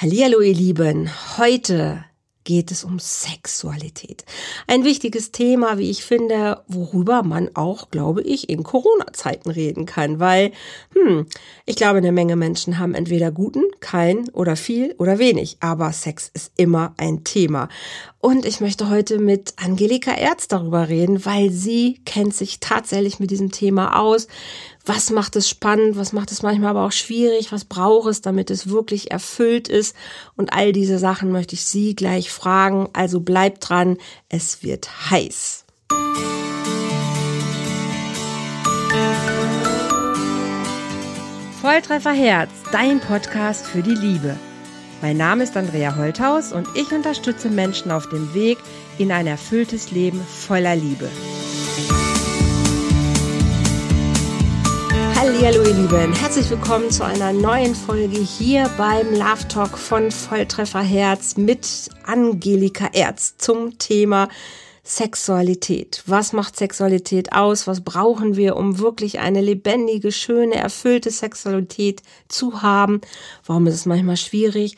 Hallihallo, ihr Lieben. Heute geht es um Sexualität. Ein wichtiges Thema, wie ich finde, worüber man auch, glaube ich, in Corona-Zeiten reden kann, weil, hm, ich glaube, eine Menge Menschen haben entweder guten, kein oder viel oder wenig, aber Sex ist immer ein Thema. Und ich möchte heute mit Angelika Erz darüber reden, weil sie kennt sich tatsächlich mit diesem Thema aus was macht es spannend, was macht es manchmal aber auch schwierig, was braucht es, damit es wirklich erfüllt ist. Und all diese Sachen möchte ich Sie gleich fragen. Also bleibt dran, es wird heiß. Volltreffer Herz, dein Podcast für die Liebe. Mein Name ist Andrea Holthaus und ich unterstütze Menschen auf dem Weg in ein erfülltes Leben voller Liebe. Hallo ihr Lieben, herzlich willkommen zu einer neuen Folge hier beim Love Talk von Volltreffer Herz mit Angelika Erz zum Thema Sexualität. Was macht Sexualität aus? Was brauchen wir, um wirklich eine lebendige, schöne, erfüllte Sexualität zu haben? Warum ist es manchmal schwierig?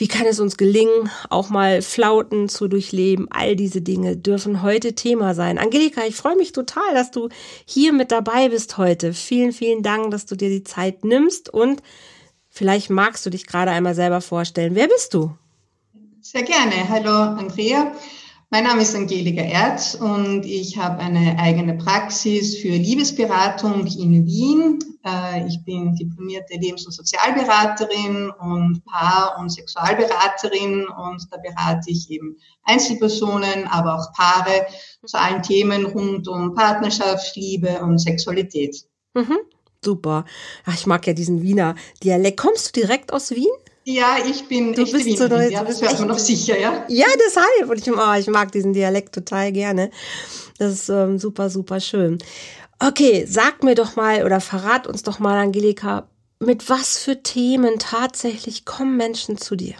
Wie kann es uns gelingen, auch mal Flauten zu durchleben? All diese Dinge dürfen heute Thema sein. Angelika, ich freue mich total, dass du hier mit dabei bist heute. Vielen, vielen Dank, dass du dir die Zeit nimmst und vielleicht magst du dich gerade einmal selber vorstellen. Wer bist du? Sehr gerne. Hallo, Andrea. Mein Name ist Angelika Erz und ich habe eine eigene Praxis für Liebesberatung in Wien. Äh, ich bin diplomierte Lebens- und Sozialberaterin und Paar- und Sexualberaterin und da berate ich eben Einzelpersonen, aber auch Paare zu allen Themen rund um Partnerschaft, Liebe und Sexualität. Mhm, super. Ach, ich mag ja diesen Wiener Dialekt. Kommst du direkt aus Wien? Ja, ich bin du bist so neu, ja, das hört man noch sicher, ja. Ja, deshalb. Und ich, oh, ich mag diesen Dialekt total gerne. Das ist ähm, super, super schön. Okay, sag mir doch mal oder verrat uns doch mal, Angelika, mit was für Themen tatsächlich kommen Menschen zu dir?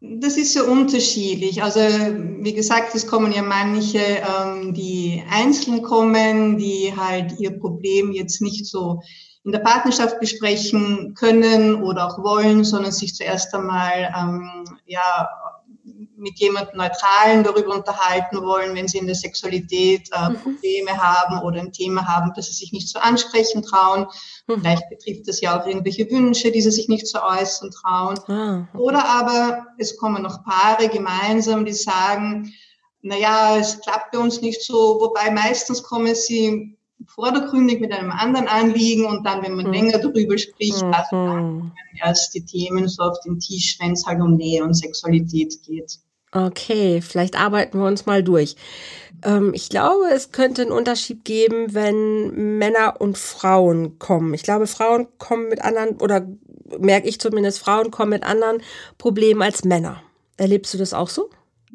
Das ist so unterschiedlich. Also wie gesagt, es kommen ja manche, ähm, die einzeln kommen, die halt ihr Problem jetzt nicht so in der Partnerschaft besprechen können oder auch wollen, sondern sich zuerst einmal ähm, ja, mit jemandem Neutralen darüber unterhalten wollen, wenn sie in der Sexualität äh, mhm. Probleme mhm. haben oder ein Thema haben, das sie sich nicht so ansprechen trauen. Mhm. Vielleicht betrifft das ja auch irgendwelche Wünsche, die sie sich nicht so äußern trauen. Okay. Oder aber es kommen noch Paare gemeinsam, die sagen, na ja, es klappt bei uns nicht so, wobei meistens kommen sie vordergründig mit einem anderen Anliegen und dann, wenn man mhm. länger darüber spricht, mhm. also dann erst die Themen so auf den Tisch, wenn es halt um Nähe und Sexualität geht. Okay, vielleicht arbeiten wir uns mal durch. Ähm, ich glaube, es könnte einen Unterschied geben, wenn Männer und Frauen kommen. Ich glaube, Frauen kommen mit anderen, oder merke ich zumindest, Frauen kommen mit anderen Problemen als Männer. Erlebst du das auch so?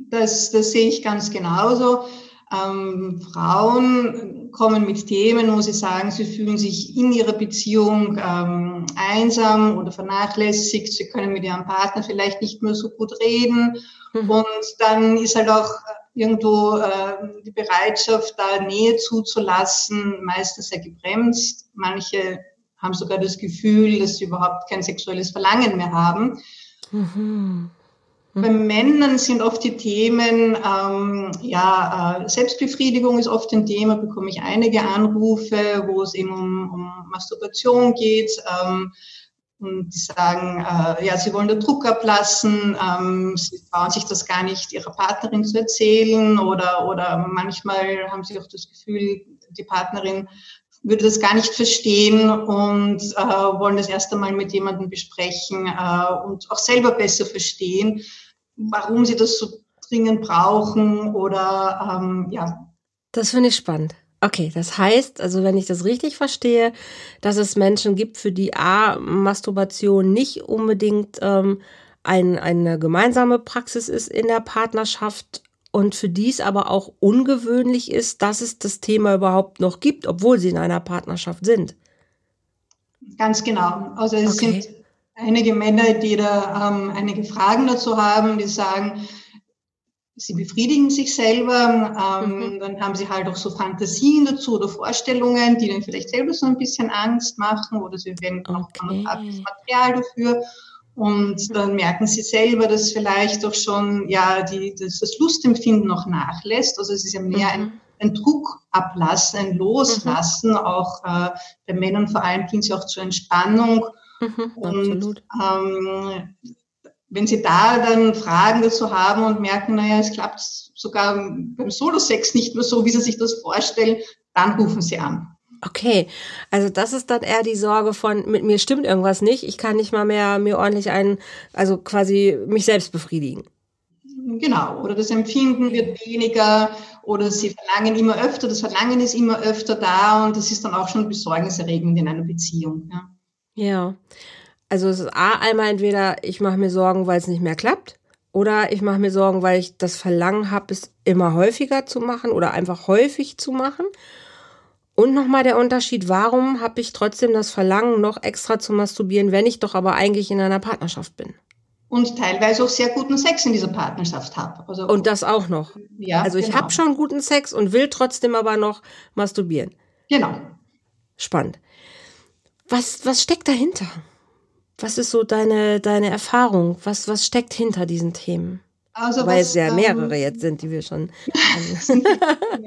Das, das sehe ich ganz genauso. Ähm, Frauen kommen mit Themen, wo sie sagen, sie fühlen sich in ihrer Beziehung ähm, einsam oder vernachlässigt, sie können mit ihrem Partner vielleicht nicht mehr so gut reden. Mhm. Und dann ist halt auch irgendwo äh, die Bereitschaft, da Nähe zuzulassen, meistens sehr gebremst. Manche haben sogar das Gefühl, dass sie überhaupt kein sexuelles Verlangen mehr haben. Mhm. Bei Männern sind oft die Themen, ähm, ja, äh, Selbstbefriedigung ist oft ein Thema, bekomme ich einige Anrufe, wo es eben um, um Masturbation geht. Ähm, und die sagen, äh, ja, sie wollen den Druck ablassen, ähm, sie trauen sich das gar nicht ihrer Partnerin zu erzählen oder, oder manchmal haben sie auch das Gefühl, die Partnerin würde das gar nicht verstehen und äh, wollen das erst einmal mit jemandem besprechen äh, und auch selber besser verstehen, warum sie das so dringend brauchen oder ähm, ja. Das finde ich spannend. Okay, das heißt, also wenn ich das richtig verstehe, dass es Menschen gibt, für die A, Masturbation nicht unbedingt ähm, ein, eine gemeinsame Praxis ist in der Partnerschaft, und für die es aber auch ungewöhnlich ist, dass es das Thema überhaupt noch gibt, obwohl sie in einer Partnerschaft sind. Ganz genau. Also es okay. sind einige Männer, die da ähm, einige Fragen dazu haben, die sagen, sie befriedigen sich selber, ähm, mhm. dann haben sie halt auch so Fantasien dazu oder Vorstellungen, die ihnen vielleicht selber so ein bisschen Angst machen oder sie werden okay. auch Material dafür. Und dann merken sie selber, dass vielleicht doch schon ja die, das, das Lustempfinden noch nachlässt. Also es ist ja mehr mhm. ein, ein Druck ablassen, ein Loslassen. Mhm. Auch äh, bei Männern vor allem dient sie auch zur Entspannung. Mhm, und ähm, wenn Sie da dann Fragen dazu haben und merken, naja, es klappt sogar beim Solo-Sex nicht mehr so, wie Sie sich das vorstellen, dann rufen Sie an. Okay, also das ist dann eher die Sorge von, mit mir stimmt irgendwas nicht, ich kann nicht mal mehr mir ordentlich einen, also quasi mich selbst befriedigen. Genau, oder das Empfinden wird weniger oder sie verlangen immer öfter, das Verlangen ist immer öfter da und das ist dann auch schon besorgniserregend in einer Beziehung. Ja, ja. also es ist A, einmal entweder ich mache mir Sorgen, weil es nicht mehr klappt oder ich mache mir Sorgen, weil ich das Verlangen habe, es immer häufiger zu machen oder einfach häufig zu machen. Und nochmal der Unterschied, warum habe ich trotzdem das Verlangen, noch extra zu masturbieren, wenn ich doch aber eigentlich in einer Partnerschaft bin? Und teilweise auch sehr guten Sex in dieser Partnerschaft habe. Also, und das auch noch. Ja, also ich genau. habe schon guten Sex und will trotzdem aber noch masturbieren. Genau. Spannend. Was, was steckt dahinter? Was ist so deine, deine Erfahrung? Was, was steckt hinter diesen Themen? Also Weil es ja ähm, mehrere ähm, jetzt sind, die wir schon.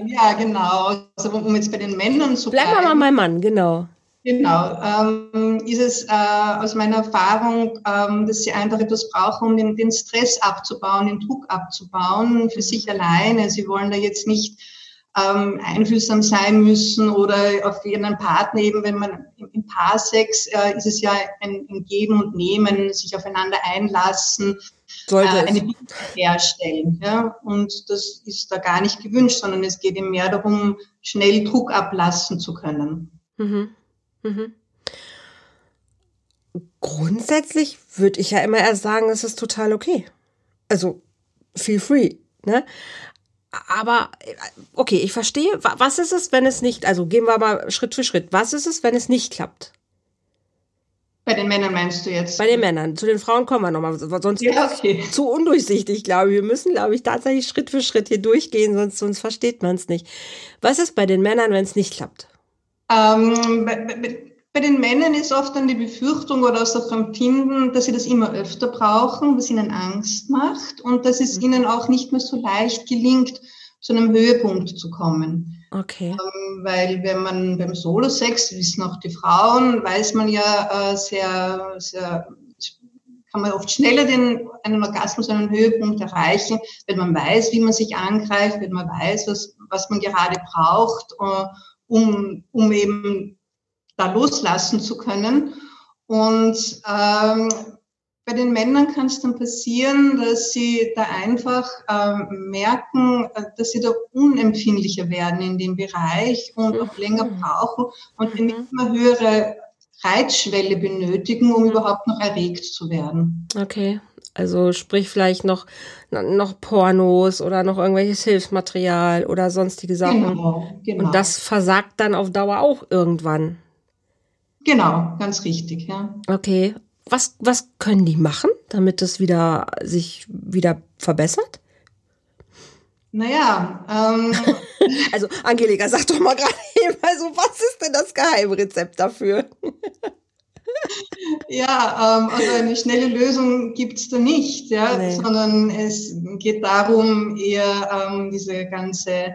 ja, genau. Also um jetzt bei den Männern zu bleiben. Bleiben wir mal beim Mann, genau. Genau. Ähm, ist es äh, aus meiner Erfahrung, ähm, dass sie einfach etwas brauchen, um den, den Stress abzubauen, den Druck abzubauen für sich alleine. Sie wollen da jetzt nicht ähm, einfühlsam sein müssen oder auf ihren Partner eben, wenn man im Paarsex äh, ist es ja ein, ein Geben und Nehmen, sich aufeinander einlassen, sollte äh, eine Bindung herstellen. Ja? Und das ist da gar nicht gewünscht, sondern es geht ihm mehr darum, schnell Druck ablassen zu können. Mhm. Mhm. Grundsätzlich würde ich ja immer erst sagen, es ist total okay. Also feel free. Ne? Aber okay, ich verstehe. Was ist es, wenn es nicht, also gehen wir mal Schritt für Schritt. Was ist es, wenn es nicht klappt? Bei den Männern meinst du jetzt? Bei den Männern. Zu den Frauen kommen wir nochmal. Sonst ja, okay. zu undurchsichtig, glaube ich. Wir müssen, glaube ich, tatsächlich Schritt für Schritt hier durchgehen, sonst, sonst versteht man es nicht. Was ist bei den Männern, wenn es nicht klappt? Ähm, bei, bei, bei, den Männern ist oft dann die Befürchtung oder auch das Empfinden, dass sie das immer öfter brauchen, was ihnen Angst macht und dass es mhm. ihnen auch nicht mehr so leicht gelingt, zu einem Höhepunkt zu kommen. Okay. Ähm, weil wenn man beim Solo-Sex, wissen auch die Frauen, weiß man ja äh, sehr, sehr, kann man oft schneller den, einen Orgasmus, einen Höhepunkt erreichen, wenn man weiß, wie man sich angreift, wenn man weiß, was, was man gerade braucht, äh, um, um eben da loslassen zu können. Und ähm, bei den Männern kann es dann passieren, dass sie da einfach ähm, merken, äh, dass sie da unempfindlicher werden in dem Bereich und auch länger mhm. brauchen und eine mhm. immer höhere Reizschwelle benötigen, um überhaupt noch erregt zu werden. Okay. Also sprich vielleicht noch, noch Pornos oder noch irgendwelches Hilfsmaterial oder sonstige Sachen. Genau, genau. Und das versagt dann auf Dauer auch irgendwann. Genau, ganz richtig, ja. Okay was, was können die machen, damit es wieder sich wieder verbessert? Naja, ähm. also Angelika, sag doch mal gerade eben, also was ist denn das Geheimrezept dafür? ja, ähm, also eine schnelle Lösung gibt's da nicht, ja, nee. sondern es geht darum, eher ähm, diese ganze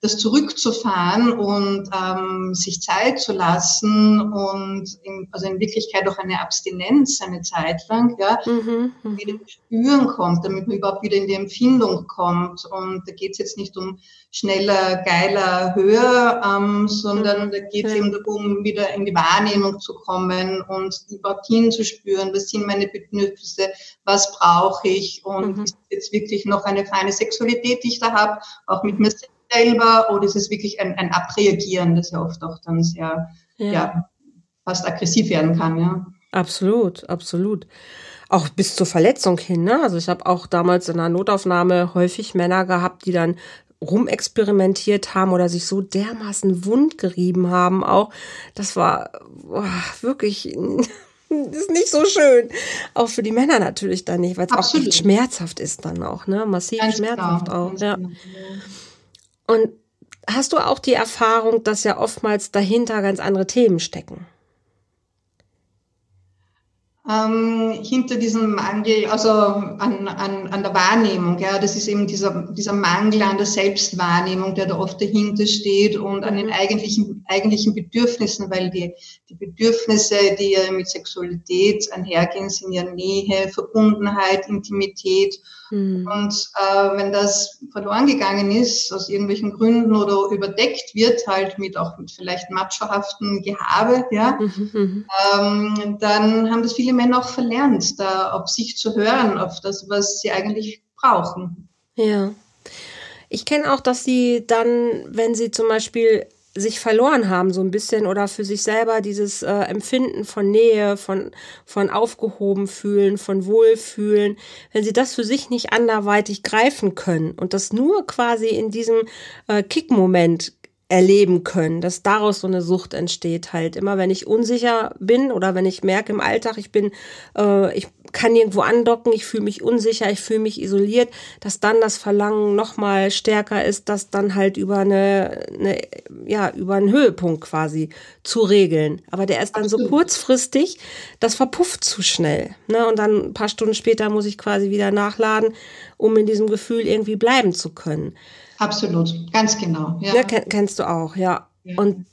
das zurückzufahren und ähm, sich Zeit zu lassen und in, also in Wirklichkeit auch eine Abstinenz eine Zeit lang, ja, mhm, mhm. wieder spüren kommt, damit man überhaupt wieder in die Empfindung kommt. Und da geht es jetzt nicht um schneller, geiler, höher, ähm, sondern mhm. da geht es eben darum, wieder in die Wahrnehmung zu kommen und überhaupt hinzuspüren, was sind meine Bedürfnisse, was brauche ich und mhm. ist jetzt wirklich noch eine feine Sexualität, die ich da habe, auch mit mir selbst selber oder ist es wirklich ein, ein Abreagieren, das ja oft auch dann sehr, ja. ja, fast aggressiv werden kann, ja. Absolut, absolut. Auch bis zur Verletzung hin, ne? Also ich habe auch damals in der Notaufnahme häufig Männer gehabt, die dann rumexperimentiert haben oder sich so dermaßen wund gerieben haben auch. Das war boah, wirklich ist nicht so schön. Auch für die Männer natürlich dann nicht, weil es auch schmerzhaft ist dann auch, ne? Massiv Ganz schmerzhaft klar. auch. Ja. Genau. Und hast du auch die Erfahrung, dass ja oftmals dahinter ganz andere Themen stecken? ähm, hinter diesem Mangel, also an, an, an der Wahrnehmung. Ja, das ist eben dieser, dieser Mangel an der Selbstwahrnehmung, der da oft dahinter steht und an den eigentlichen, eigentlichen Bedürfnissen, weil die, die Bedürfnisse, die ja mit Sexualität einhergehen, sind ja Nähe, Verbundenheit, Intimität Mhm. Und äh, wenn das verloren gegangen ist, aus irgendwelchen Gründen oder überdeckt wird, halt mit auch mit vielleicht machohaften Gehabe, ja, mhm. mhm. ähm, dann haben das viele Männer auch verlernt, da auf sich zu hören, auf das, was sie eigentlich brauchen. Ja. Ich kenne auch, dass sie dann, wenn sie zum Beispiel sich verloren haben so ein bisschen oder für sich selber dieses äh, Empfinden von Nähe, von, von aufgehoben fühlen, von Wohlfühlen, wenn sie das für sich nicht anderweitig greifen können und das nur quasi in diesem äh, Kick-Moment erleben können, dass daraus so eine Sucht entsteht halt. Immer wenn ich unsicher bin oder wenn ich merke im Alltag, ich bin, äh, ich kann irgendwo andocken, ich fühle mich unsicher, ich fühle mich isoliert, dass dann das Verlangen noch mal stärker ist, das dann halt über eine, eine ja über einen Höhepunkt quasi zu regeln. Aber der ist dann Absolut. so kurzfristig, das verpufft zu schnell. Ne? Und dann ein paar Stunden später muss ich quasi wieder nachladen, um in diesem Gefühl irgendwie bleiben zu können. Absolut, ganz genau. Ja, ja kennst du auch, ja. ja. Und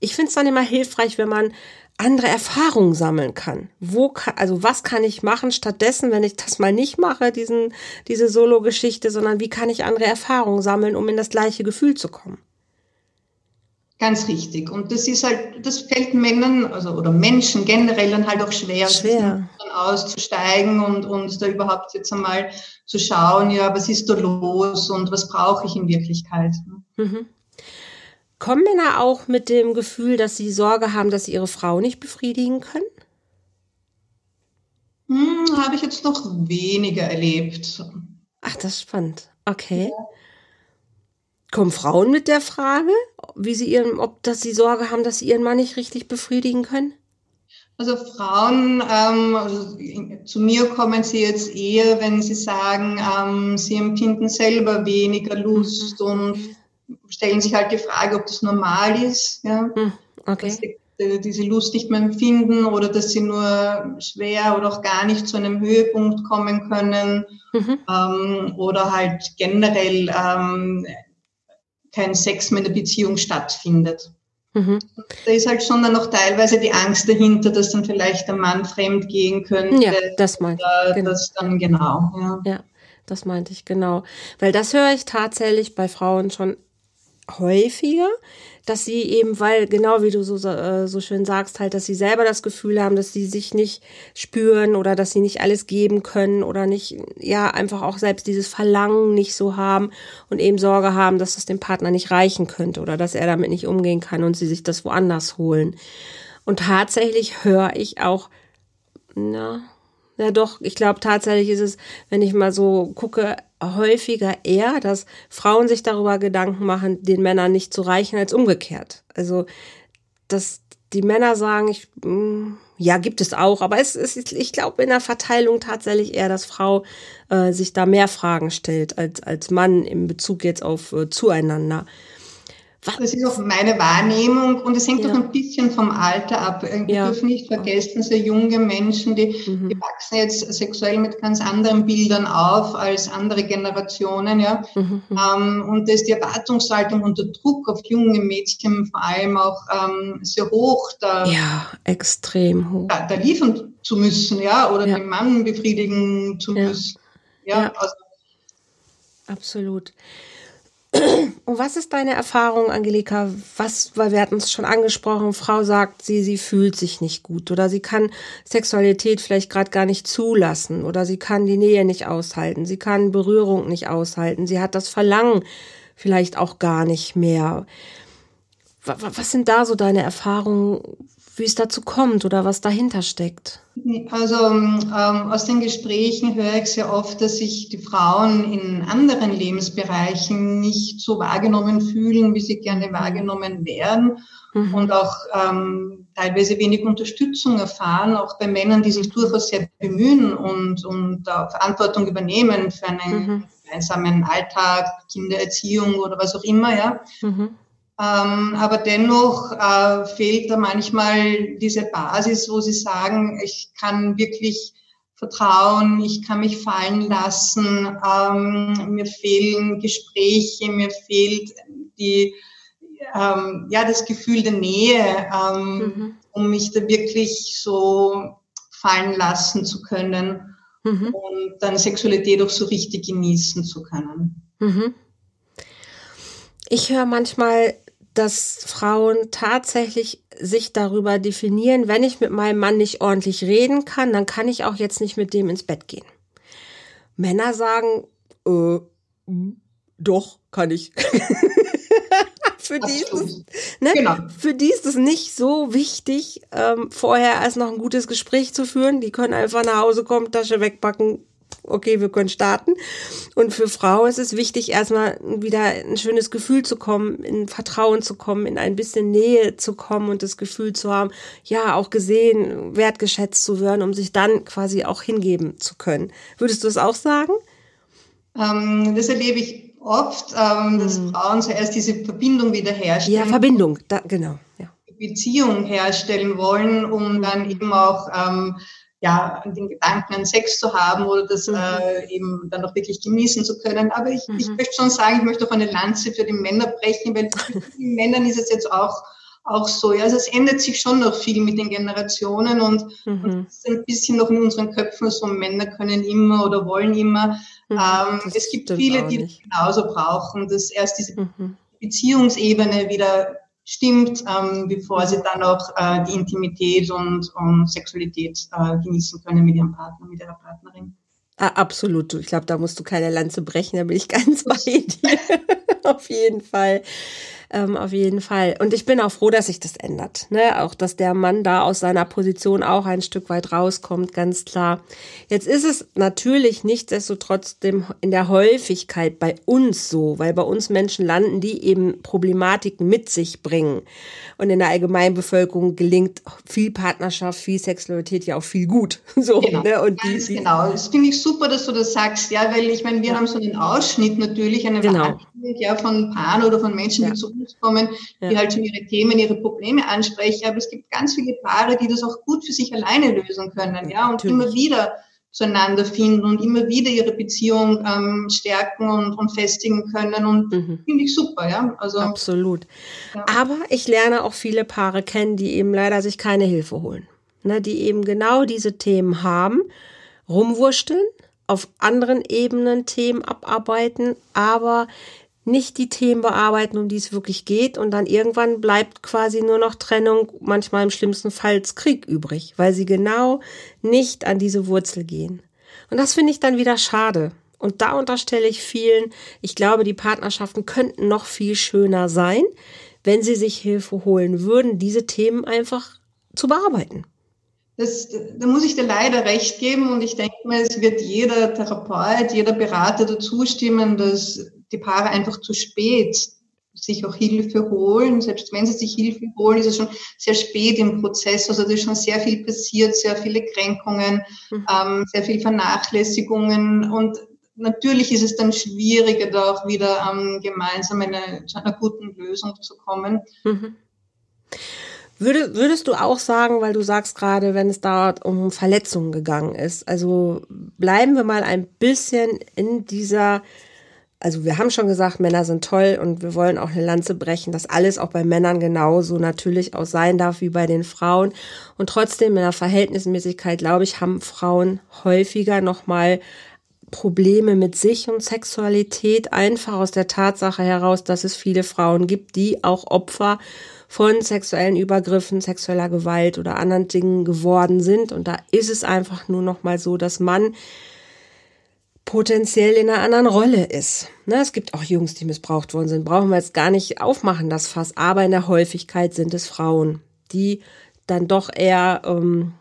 ich finde es dann immer hilfreich, wenn man andere Erfahrungen sammeln kann. Wo kann, also was kann ich machen stattdessen, wenn ich das mal nicht mache, diesen, diese Solo-Geschichte, sondern wie kann ich andere Erfahrungen sammeln, um in das gleiche Gefühl zu kommen? Ganz richtig. Und das ist halt, das fällt Männern, also oder Menschen generell dann halt auch schwer, schwer. auszusteigen und, und da überhaupt jetzt einmal zu schauen, ja, was ist da los und was brauche ich in Wirklichkeit. Mhm. Kommen Männer auch mit dem Gefühl, dass sie Sorge haben, dass sie ihre Frau nicht befriedigen können? Hm, Habe ich jetzt noch weniger erlebt. Ach, das ist spannend. Okay. Ja. Kommen Frauen mit der Frage, wie sie ihren, ob dass sie Sorge haben, dass sie ihren Mann nicht richtig befriedigen können? Also Frauen, ähm, also zu mir kommen sie jetzt eher, wenn sie sagen, ähm, sie empfinden selber weniger Lust mhm. und stellen sich halt die Frage, ob das normal ist, ja, mhm. okay. dass sie diese Lust nicht mehr empfinden oder dass sie nur schwer oder auch gar nicht zu einem Höhepunkt kommen können mhm. ähm, oder halt generell ähm, kein Sex mehr in der Beziehung stattfindet. Mhm. Da ist halt schon dann noch teilweise die Angst dahinter, dass dann vielleicht der Mann fremd gehen könnte. Ja, das meinte ich. Genau. Das dann genau. Ja. ja, das meinte ich genau. Weil das höre ich tatsächlich bei Frauen schon häufiger, dass sie eben, weil genau wie du so, äh, so schön sagst, halt, dass sie selber das Gefühl haben, dass sie sich nicht spüren oder dass sie nicht alles geben können oder nicht, ja, einfach auch selbst dieses Verlangen nicht so haben und eben Sorge haben, dass das dem Partner nicht reichen könnte oder dass er damit nicht umgehen kann und sie sich das woanders holen. Und tatsächlich höre ich auch, na, ja doch, ich glaube tatsächlich ist es, wenn ich mal so gucke, häufiger eher, dass Frauen sich darüber Gedanken machen, den Männern nicht zu reichen, als umgekehrt. Also, dass die Männer sagen, ich, mm, ja, gibt es auch, aber es ist, ich glaube, in der Verteilung tatsächlich eher, dass Frau äh, sich da mehr Fragen stellt als, als Mann im Bezug jetzt auf äh, zueinander. Das ist auch meine Wahrnehmung und es hängt ja. auch ein bisschen vom Alter ab. Wir ja. dürfen nicht vergessen, sehr junge Menschen, die, mhm. die wachsen jetzt sexuell mit ganz anderen Bildern auf als andere Generationen, ja. Mhm. Ähm, und da ist die Erwartungshaltung und der Druck auf junge Mädchen vor allem auch ähm, sehr hoch. Da, ja, extrem hoch. Da, da liefern zu müssen, ja, oder ja. den Mann befriedigen zu müssen. Ja, also. Absolut. Und was ist deine Erfahrung, Angelika? Was, weil wir hatten es schon angesprochen, Frau sagt, sie, sie fühlt sich nicht gut oder sie kann Sexualität vielleicht gerade gar nicht zulassen oder sie kann die Nähe nicht aushalten, sie kann Berührung nicht aushalten, sie hat das Verlangen vielleicht auch gar nicht mehr. Was sind da so deine Erfahrungen? Wie es dazu kommt oder was dahinter steckt? Also ähm, aus den Gesprächen höre ich sehr oft, dass sich die Frauen in anderen Lebensbereichen nicht so wahrgenommen fühlen, wie sie gerne wahrgenommen werden mhm. und auch ähm, teilweise wenig Unterstützung erfahren, auch bei Männern, die sich durchaus sehr bemühen und, und auch Verantwortung übernehmen für einen mhm. gemeinsamen Alltag, Kindererziehung oder was auch immer, ja. Mhm aber dennoch äh, fehlt da manchmal diese Basis, wo sie sagen, ich kann wirklich vertrauen, ich kann mich fallen lassen, ähm, mir fehlen Gespräche, mir fehlt die, ähm, ja, das Gefühl der Nähe, ähm, mhm. um mich da wirklich so fallen lassen zu können mhm. und dann Sexualität auch so richtig genießen zu können. Mhm. Ich höre manchmal dass Frauen tatsächlich sich darüber definieren, wenn ich mit meinem Mann nicht ordentlich reden kann, dann kann ich auch jetzt nicht mit dem ins Bett gehen. Männer sagen, äh, doch, kann ich. für, die ist es, ne? genau. für die ist es nicht so wichtig, ähm, vorher erst noch ein gutes Gespräch zu führen. Die können einfach nach Hause kommen, Tasche wegpacken, okay, wir können starten. Und für Frau ist es wichtig, erstmal wieder ein schönes Gefühl zu kommen, in Vertrauen zu kommen, in ein bisschen Nähe zu kommen und das Gefühl zu haben, ja, auch gesehen, wertgeschätzt zu werden, um sich dann quasi auch hingeben zu können. Würdest du es auch sagen? Ähm, das erlebe ich oft, ähm, dass hm. Frauen zuerst diese Verbindung wieder herstellen. Ja, Verbindung, da, genau. Ja. Beziehung herstellen wollen, um dann eben auch ähm, ja, den Gedanken an Sex zu haben oder das mhm. äh, eben dann auch wirklich genießen zu können. Aber ich, mhm. ich möchte schon sagen, ich möchte auch eine Lanze für die Männer brechen, weil die Männern ist es jetzt auch auch so. Ja, also es ändert sich schon noch viel mit den Generationen und, mhm. und es ist ein bisschen noch in unseren Köpfen so, Männer können immer oder wollen immer. Mhm. Ähm, es gibt viele, die das genauso brauchen, dass erst diese mhm. Beziehungsebene wieder stimmt, ähm, bevor sie dann auch äh, die Intimität und, und Sexualität äh, genießen können mit ihrem Partner, mit ihrer Partnerin. Ah, absolut. Ich glaube, da musst du keine Lanze brechen, da bin ich ganz bei dir. Auf jeden Fall ähm, auf jeden Fall. Und ich bin auch froh, dass sich das ändert. Ne? Auch, dass der Mann da aus seiner Position auch ein Stück weit rauskommt, ganz klar. Jetzt ist es natürlich nichtsdestotrotz in der Häufigkeit bei uns so, weil bei uns Menschen landen, die eben Problematiken mit sich bringen. Und in der Allgemeinbevölkerung gelingt viel Partnerschaft, viel Sexualität ja auch viel gut. So, genau. Ne? Und die, die, genau. Das finde ich super, dass du das sagst, ja, weil ich meine, wir ja. haben so einen Ausschnitt natürlich, eine genau. Ja, von Paaren oder von Menschen, ja. die zu uns kommen, ja. die halt schon ihre Themen, ihre Probleme ansprechen. Aber es gibt ganz viele Paare, die das auch gut für sich alleine lösen können, ja, und Natürlich. immer wieder zueinander finden und immer wieder ihre Beziehung ähm, stärken und, und festigen können. Und mhm. finde ich super, ja. Also, Absolut. Ja. Aber ich lerne auch viele Paare kennen, die eben leider sich keine Hilfe holen. Ne, die eben genau diese Themen haben, rumwurschteln, auf anderen Ebenen Themen abarbeiten, aber nicht die Themen bearbeiten, um die es wirklich geht. Und dann irgendwann bleibt quasi nur noch Trennung, manchmal im schlimmsten Fall Krieg übrig, weil sie genau nicht an diese Wurzel gehen. Und das finde ich dann wieder schade. Und da unterstelle ich vielen, ich glaube, die Partnerschaften könnten noch viel schöner sein, wenn sie sich Hilfe holen würden, diese Themen einfach zu bearbeiten. Das, da muss ich dir leider recht geben und ich denke mal, es wird jeder Therapeut, jeder Berater dazu stimmen, dass die Paare einfach zu spät sich auch Hilfe holen. Selbst wenn sie sich Hilfe holen, ist es schon sehr spät im Prozess. Also da ist schon sehr viel passiert, sehr viele Kränkungen, mhm. ähm, sehr viel Vernachlässigungen und natürlich ist es dann schwieriger, da auch wieder ähm, gemeinsam eine, zu einer guten Lösung zu kommen. Mhm. Würde, würdest du auch sagen, weil du sagst gerade, wenn es da um Verletzungen gegangen ist, also bleiben wir mal ein bisschen in dieser also wir haben schon gesagt, Männer sind toll und wir wollen auch eine Lanze brechen, dass alles auch bei Männern genauso natürlich auch sein darf wie bei den Frauen. Und trotzdem in der Verhältnismäßigkeit, glaube ich, haben Frauen häufiger nochmal Probleme mit sich und Sexualität, einfach aus der Tatsache heraus, dass es viele Frauen gibt, die auch Opfer von sexuellen Übergriffen, sexueller Gewalt oder anderen Dingen geworden sind. Und da ist es einfach nur nochmal so, dass man potenziell in einer anderen Rolle ist. Ne, es gibt auch Jungs, die missbraucht worden sind. Brauchen wir jetzt gar nicht aufmachen, das Fass. Aber in der Häufigkeit sind es Frauen, die dann doch eher ähm,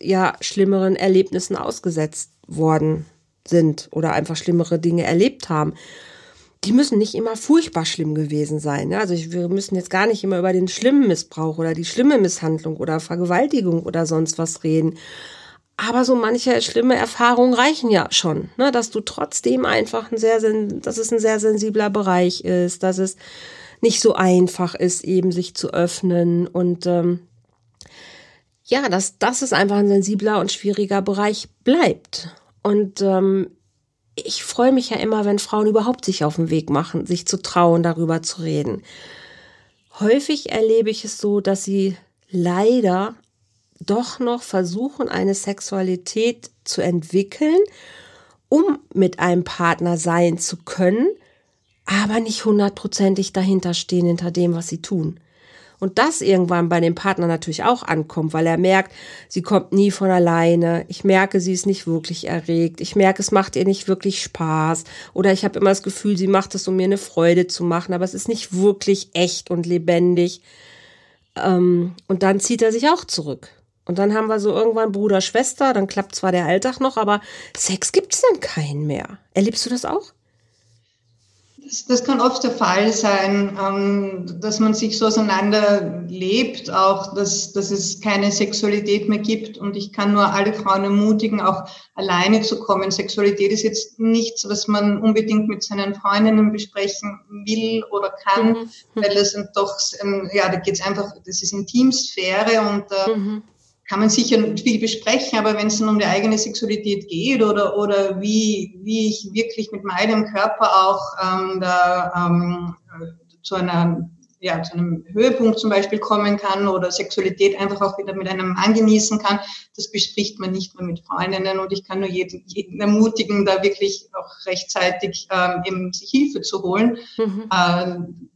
ja, schlimmeren Erlebnissen ausgesetzt worden sind oder einfach schlimmere Dinge erlebt haben. Die müssen nicht immer furchtbar schlimm gewesen sein. Ne? Also wir müssen jetzt gar nicht immer über den schlimmen Missbrauch oder die schlimme Misshandlung oder Vergewaltigung oder sonst was reden. Aber so manche schlimme Erfahrungen reichen ja schon, ne? dass du trotzdem einfach ein sehr, dass es ein sehr sensibler Bereich ist, dass es nicht so einfach ist, eben sich zu öffnen und ähm, ja, dass das ist einfach ein sensibler und schwieriger Bereich bleibt. Und ähm, ich freue mich ja immer, wenn Frauen überhaupt sich auf den Weg machen, sich zu trauen, darüber zu reden. Häufig erlebe ich es so, dass sie leider doch noch versuchen, eine Sexualität zu entwickeln, um mit einem Partner sein zu können, aber nicht hundertprozentig dahinter stehen, hinter dem, was sie tun. Und das irgendwann bei dem Partner natürlich auch ankommt, weil er merkt, sie kommt nie von alleine. Ich merke, sie ist nicht wirklich erregt. Ich merke, es macht ihr nicht wirklich Spaß. Oder ich habe immer das Gefühl, sie macht es, um mir eine Freude zu machen, aber es ist nicht wirklich echt und lebendig. Ähm, und dann zieht er sich auch zurück. Und dann haben wir so irgendwann Bruder, Schwester, dann klappt zwar der Alltag noch, aber Sex gibt es dann keinen mehr. Erlebst du das auch? Das, das kann oft der Fall sein, ähm, dass man sich so auseinanderlebt, auch dass, dass es keine Sexualität mehr gibt. Und ich kann nur alle Frauen ermutigen, auch alleine zu kommen. Sexualität ist jetzt nichts, was man unbedingt mit seinen Freundinnen besprechen will oder kann, mhm. weil das sind doch, ja, da geht es einfach, das ist Intimsphäre und äh, mhm kann man sicher viel besprechen, aber wenn es dann um die eigene Sexualität geht oder, oder wie, wie ich wirklich mit meinem Körper auch ähm, da, ähm, zu einer ja, zu einem Höhepunkt zum Beispiel kommen kann oder Sexualität einfach auch wieder mit einem Mann genießen kann, das bespricht man nicht mehr mit Freundinnen und ich kann nur jeden, jeden ermutigen, da wirklich auch rechtzeitig ähm, eben sich Hilfe zu holen. Mhm. Ähm,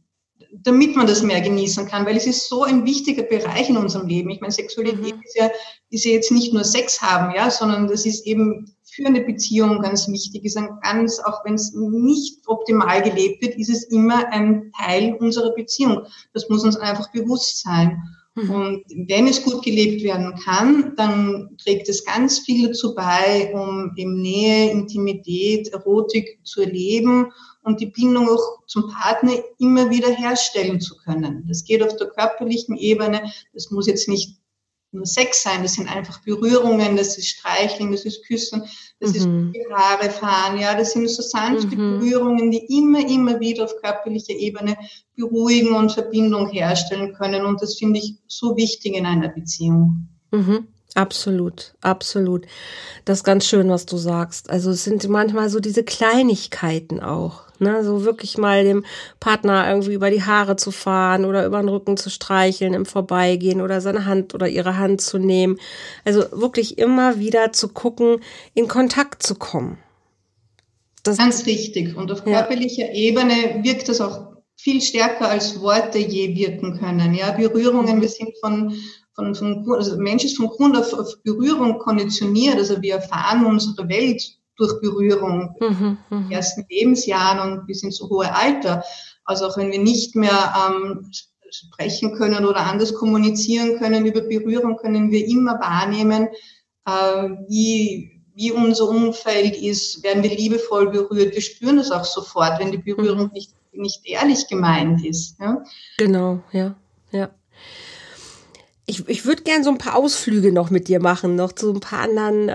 damit man das mehr genießen kann, weil es ist so ein wichtiger Bereich in unserem Leben. Ich meine, Sexualität mhm. ist, ja, ist ja jetzt nicht nur Sex haben, ja, sondern das ist eben für eine Beziehung ganz wichtig, ist ein ganz, auch wenn es nicht optimal gelebt wird, ist es immer ein Teil unserer Beziehung. Das muss uns einfach bewusst sein. Mhm. Und wenn es gut gelebt werden kann, dann trägt es ganz viel dazu bei, um eben Nähe, Intimität, Erotik zu erleben und die Bindung auch zum Partner immer wieder herstellen zu können. Das geht auf der körperlichen Ebene. Das muss jetzt nicht nur Sex sein, das sind einfach Berührungen, das ist Streicheln, das ist Küssen, das mhm. ist Haare fahren, ja, das sind so sanfte mhm. Berührungen, die immer, immer wieder auf körperlicher Ebene beruhigen und Verbindung herstellen können. Und das finde ich so wichtig in einer Beziehung. Mhm. Absolut, absolut. Das ist ganz schön, was du sagst. Also es sind manchmal so diese Kleinigkeiten auch. Ne? So wirklich mal dem Partner irgendwie über die Haare zu fahren oder über den Rücken zu streicheln im Vorbeigehen oder seine Hand oder ihre Hand zu nehmen. Also wirklich immer wieder zu gucken, in Kontakt zu kommen. Das Ganz richtig. Und auf körperlicher ja. Ebene wirkt das auch viel stärker als Worte je wirken können. Ja, Berührungen, wir sind von von, von also Mensch ist von Grund auf, auf Berührung konditioniert. Also wir erfahren unsere Welt durch Berührung mhm, in den ersten Lebensjahren und bis ins hohe Alter. Also auch wenn wir nicht mehr ähm, sprechen können oder anders kommunizieren können über Berührung, können wir immer wahrnehmen, äh, wie, wie unser Umfeld ist, werden wir liebevoll berührt. Wir spüren das auch sofort, wenn die Berührung mhm. nicht, nicht ehrlich gemeint ist. Ja? Genau, ja, ja. Ich, ich würde gern so ein paar Ausflüge noch mit dir machen, noch zu ein paar anderen äh,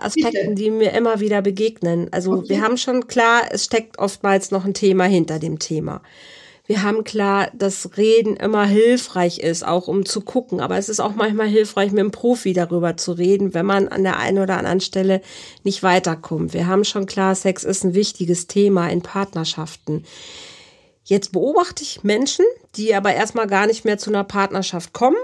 Aspekten, die mir immer wieder begegnen. Also okay. wir haben schon klar, es steckt oftmals noch ein Thema hinter dem Thema. Wir haben klar, dass Reden immer hilfreich ist, auch um zu gucken. Aber es ist auch manchmal hilfreich, mit einem Profi darüber zu reden, wenn man an der einen oder anderen Stelle nicht weiterkommt. Wir haben schon klar, Sex ist ein wichtiges Thema in Partnerschaften. Jetzt beobachte ich Menschen, die aber erstmal gar nicht mehr zu einer Partnerschaft kommen,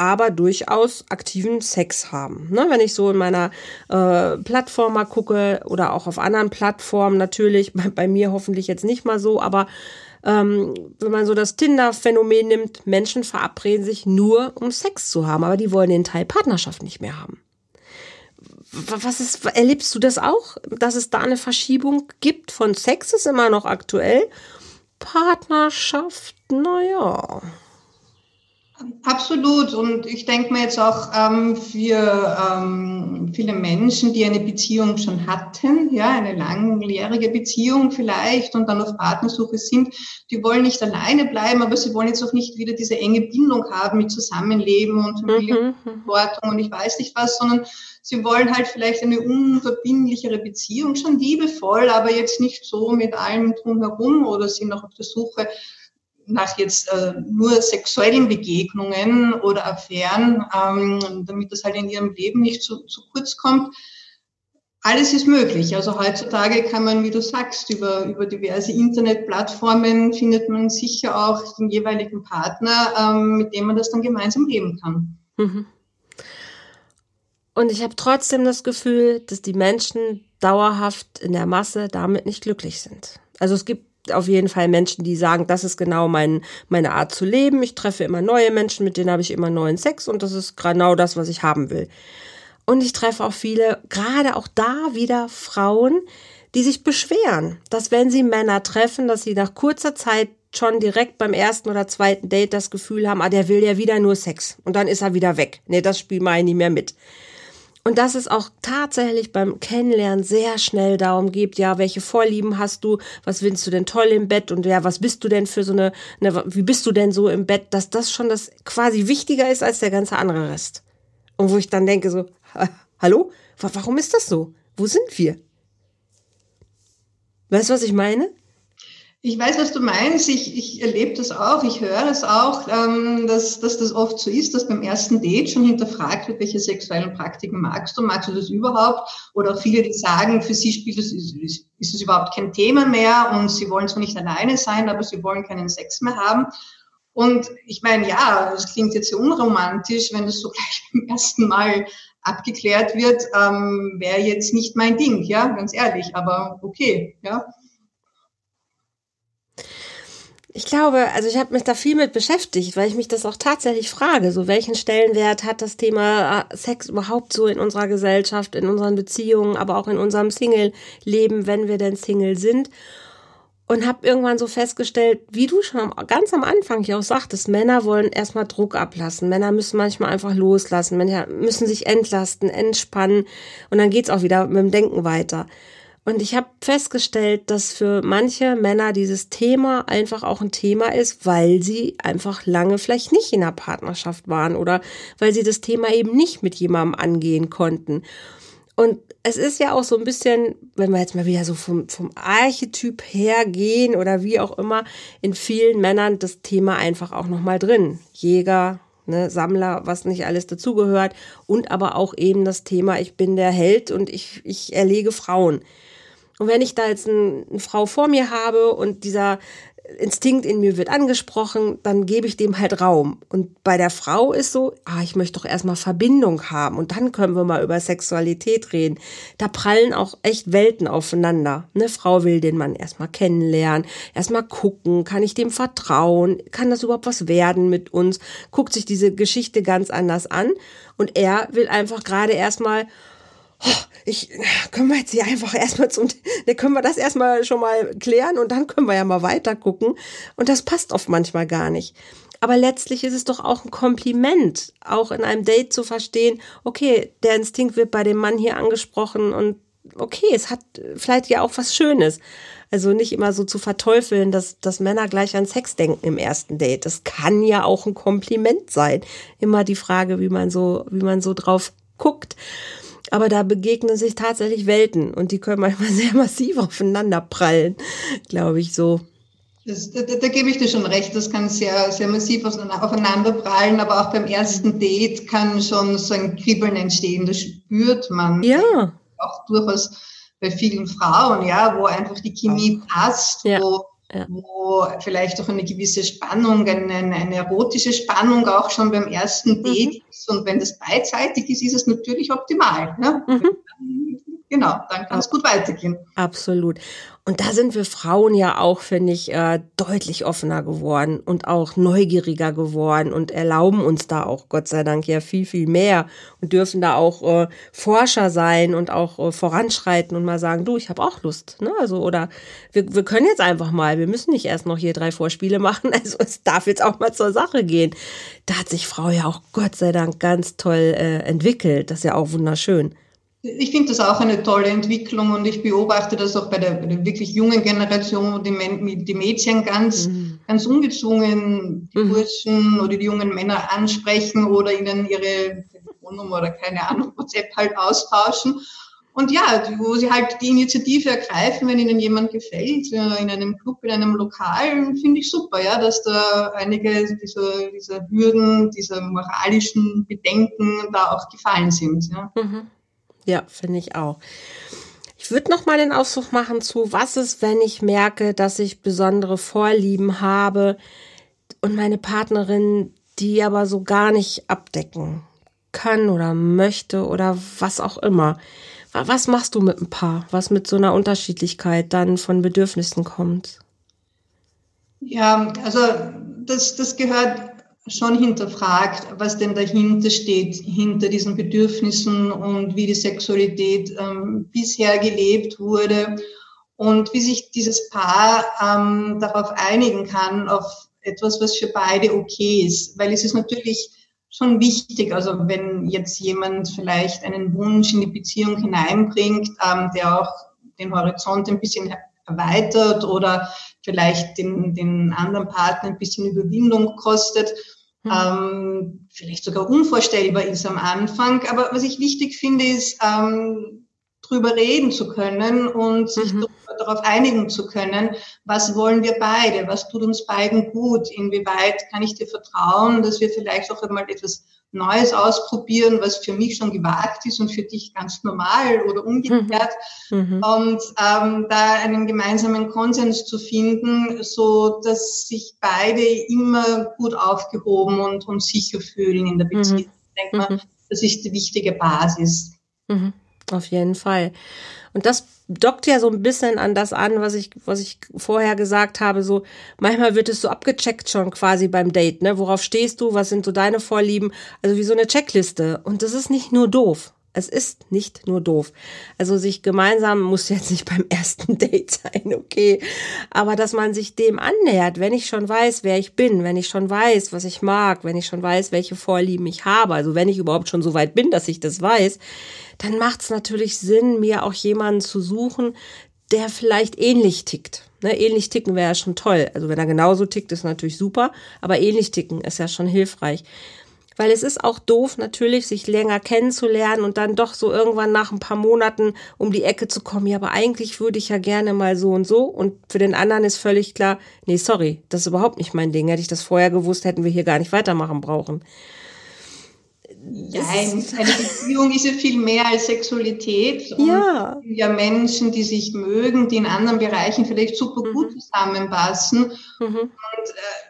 aber durchaus aktiven Sex haben. Ne? Wenn ich so in meiner äh, Plattform mal gucke oder auch auf anderen Plattformen natürlich, bei, bei mir hoffentlich jetzt nicht mal so, aber ähm, wenn man so das Tinder-Phänomen nimmt, Menschen verabreden sich nur, um Sex zu haben, aber die wollen den Teil Partnerschaft nicht mehr haben. Was ist, erlebst du das auch, dass es da eine Verschiebung gibt von Sex ist immer noch aktuell? Partnerschaft, naja. Absolut. Und ich denke mir jetzt auch ähm, für ähm, viele Menschen, die eine Beziehung schon hatten, ja, eine langjährige Beziehung vielleicht und dann auf Partnersuche sind, die wollen nicht alleine bleiben, aber sie wollen jetzt auch nicht wieder diese enge Bindung haben mit Zusammenleben und Familienverantwortung mhm. und ich weiß nicht was, sondern sie wollen halt vielleicht eine unverbindlichere Beziehung, schon liebevoll, aber jetzt nicht so mit allem drumherum oder sind noch auf der Suche nach jetzt äh, nur sexuellen Begegnungen oder Affären, ähm, damit das halt in ihrem Leben nicht zu, zu kurz kommt. Alles ist möglich. Also heutzutage kann man, wie du sagst, über, über diverse Internetplattformen findet man sicher auch den jeweiligen Partner, ähm, mit dem man das dann gemeinsam leben kann. Mhm. Und ich habe trotzdem das Gefühl, dass die Menschen dauerhaft in der Masse damit nicht glücklich sind. Also es gibt auf jeden Fall Menschen, die sagen, das ist genau mein, meine Art zu leben. Ich treffe immer neue Menschen, mit denen habe ich immer neuen Sex und das ist genau das, was ich haben will. Und ich treffe auch viele, gerade auch da wieder Frauen, die sich beschweren, dass wenn sie Männer treffen, dass sie nach kurzer Zeit schon direkt beim ersten oder zweiten Date das Gefühl haben, ah, der will ja wieder nur Sex und dann ist er wieder weg. Nee, das Spiel mache ich nicht mehr mit. Und dass es auch tatsächlich beim Kennenlernen sehr schnell darum geht, ja, welche Vorlieben hast du, was findest du denn toll im Bett und ja, was bist du denn für so eine, eine, wie bist du denn so im Bett, dass das schon das quasi wichtiger ist als der ganze andere Rest. Und wo ich dann denke so, hallo, warum ist das so? Wo sind wir? Weißt du, was ich meine? Ich weiß, was du meinst. Ich, ich erlebe das auch. Ich höre es auch, ähm, dass, dass das oft so ist, dass beim ersten Date schon hinterfragt wird, welche sexuellen Praktiken magst du? Magst du das überhaupt? Oder auch viele, die sagen, für sie spielt es, ist, ist es überhaupt kein Thema mehr und sie wollen zwar nicht alleine sein, aber sie wollen keinen Sex mehr haben. Und ich meine, ja, das klingt jetzt so unromantisch, wenn das so gleich beim ersten Mal abgeklärt wird, ähm, wäre jetzt nicht mein Ding, ja, ganz ehrlich, aber okay, ja. Ich glaube, also ich habe mich da viel mit beschäftigt, weil ich mich das auch tatsächlich frage, so welchen Stellenwert hat das Thema äh, Sex überhaupt so in unserer Gesellschaft, in unseren Beziehungen, aber auch in unserem Single-Leben, wenn wir denn Single sind. Und habe irgendwann so festgestellt, wie du schon ganz am Anfang hier auch sagtest, Männer wollen erstmal Druck ablassen. Männer müssen manchmal einfach loslassen, Männer müssen sich entlasten, entspannen und dann geht's auch wieder mit dem Denken weiter. Und ich habe festgestellt, dass für manche Männer dieses Thema einfach auch ein Thema ist, weil sie einfach lange vielleicht nicht in einer Partnerschaft waren oder weil sie das Thema eben nicht mit jemandem angehen konnten. Und es ist ja auch so ein bisschen, wenn wir jetzt mal wieder so vom, vom Archetyp hergehen oder wie auch immer, in vielen Männern das Thema einfach auch nochmal drin. Jäger, ne, Sammler, was nicht alles dazugehört und aber auch eben das Thema, ich bin der Held und ich, ich erlege Frauen. Und wenn ich da jetzt ein, eine Frau vor mir habe und dieser Instinkt in mir wird angesprochen, dann gebe ich dem halt Raum. Und bei der Frau ist so, ah, ich möchte doch erstmal Verbindung haben und dann können wir mal über Sexualität reden. Da prallen auch echt Welten aufeinander. Eine Frau will den Mann erstmal kennenlernen, erstmal gucken, kann ich dem vertrauen, kann das überhaupt was werden mit uns, guckt sich diese Geschichte ganz anders an und er will einfach gerade erstmal ich, können wir jetzt hier einfach erstmal zum, ne, können wir das erstmal schon mal klären und dann können wir ja mal weiter gucken. Und das passt oft manchmal gar nicht. Aber letztlich ist es doch auch ein Kompliment, auch in einem Date zu verstehen, okay, der Instinkt wird bei dem Mann hier angesprochen und okay, es hat vielleicht ja auch was Schönes. Also nicht immer so zu verteufeln, dass, dass Männer gleich an Sex denken im ersten Date. Das kann ja auch ein Kompliment sein. Immer die Frage, wie man so, wie man so drauf guckt. Aber da begegnen sich tatsächlich Welten und die können manchmal sehr massiv aufeinander prallen, glaube ich so. Das, da, da, gebe ich dir schon recht, das kann sehr, sehr massiv aufeinander prallen, aber auch beim ersten Date kann schon so ein Kribbeln entstehen, das spürt man. Ja. Auch durchaus bei vielen Frauen, ja, wo einfach die Chemie passt, ja. wo ja. wo vielleicht auch eine gewisse Spannung, eine, eine, erotische Spannung auch schon beim ersten mhm. Date mhm. ist. Und wenn das beidseitig ist, ist es natürlich optimal. Ne? Mhm. Genau, dann kann es gut weitergehen. Absolut. Und da sind wir Frauen ja auch, finde ich, äh, deutlich offener geworden und auch neugieriger geworden und erlauben uns da auch, Gott sei Dank, ja viel, viel mehr und dürfen da auch äh, Forscher sein und auch äh, voranschreiten und mal sagen, du, ich habe auch Lust. Ne? Also, oder wir, wir können jetzt einfach mal, wir müssen nicht erst noch hier drei Vorspiele machen, also es darf jetzt auch mal zur Sache gehen. Da hat sich Frau ja auch Gott sei Dank ganz toll äh, entwickelt. Das ist ja auch wunderschön. Ich finde das auch eine tolle Entwicklung und ich beobachte das auch bei der, bei der wirklich jungen Generation, wo die, die Mädchen ganz, mhm. ganz ungezwungen die mhm. Burschen oder die jungen Männer ansprechen oder ihnen ihre Telefonnummer oder keine Ahnung, WhatsApp halt austauschen. und ja, wo sie halt die Initiative ergreifen, wenn ihnen jemand gefällt, äh, in einem Club, in einem Lokal, finde ich super, ja, dass da einige dieser, dieser Hürden, dieser moralischen Bedenken da auch gefallen sind. Ja, mhm. Ja finde ich auch. Ich würde noch mal den Ausflug machen zu, was ist, wenn ich merke, dass ich besondere Vorlieben habe und meine Partnerin die aber so gar nicht abdecken kann oder möchte oder was auch immer. Was machst du mit einem Paar, was mit so einer Unterschiedlichkeit dann von Bedürfnissen kommt? Ja, also das, das gehört schon hinterfragt, was denn dahinter steht, hinter diesen Bedürfnissen und wie die Sexualität ähm, bisher gelebt wurde und wie sich dieses Paar ähm, darauf einigen kann, auf etwas, was für beide okay ist. Weil es ist natürlich schon wichtig, also wenn jetzt jemand vielleicht einen Wunsch in die Beziehung hineinbringt, ähm, der auch den Horizont ein bisschen erweitert oder vielleicht den, den anderen Partner ein bisschen Überwindung kostet, mhm. ähm, vielleicht sogar unvorstellbar ist am Anfang. Aber was ich wichtig finde, ist, ähm, drüber reden zu können und sich mhm. Darauf einigen zu können, was wollen wir beide, was tut uns beiden gut, inwieweit kann ich dir vertrauen, dass wir vielleicht auch einmal etwas Neues ausprobieren, was für mich schon gewagt ist und für dich ganz normal oder umgekehrt. Mhm. mhm. Und ähm, da einen gemeinsamen Konsens zu finden, so dass sich beide immer gut aufgehoben und, und sicher fühlen in der mhm. Beziehung. Mhm. Ich denke mal, das ist die wichtige Basis. Mhm. Auf jeden Fall. Und das dockt ja so ein bisschen an das an, was ich, was ich vorher gesagt habe. So, manchmal wird es so abgecheckt schon quasi beim Date, ne? Worauf stehst du? Was sind so deine Vorlieben? Also wie so eine Checkliste. Und das ist nicht nur doof. Es ist nicht nur doof. Also sich gemeinsam muss jetzt nicht beim ersten Date sein, okay. Aber dass man sich dem annähert, wenn ich schon weiß, wer ich bin, wenn ich schon weiß, was ich mag, wenn ich schon weiß, welche Vorlieben ich habe, also wenn ich überhaupt schon so weit bin, dass ich das weiß, dann macht es natürlich Sinn, mir auch jemanden zu suchen, der vielleicht ähnlich tickt. Ne, ähnlich ticken wäre ja schon toll. Also wenn er genauso tickt, ist natürlich super, aber ähnlich ticken ist ja schon hilfreich. Weil es ist auch doof, natürlich, sich länger kennenzulernen und dann doch so irgendwann nach ein paar Monaten um die Ecke zu kommen. Ja, aber eigentlich würde ich ja gerne mal so und so. Und für den anderen ist völlig klar, nee, sorry, das ist überhaupt nicht mein Ding. Hätte ich das vorher gewusst, hätten wir hier gar nicht weitermachen brauchen. Nein, eine Beziehung ist ja viel mehr als Sexualität. Und ja. ja Menschen, die sich mögen, die in anderen Bereichen vielleicht super gut mhm. zusammenpassen. Mhm. Und äh,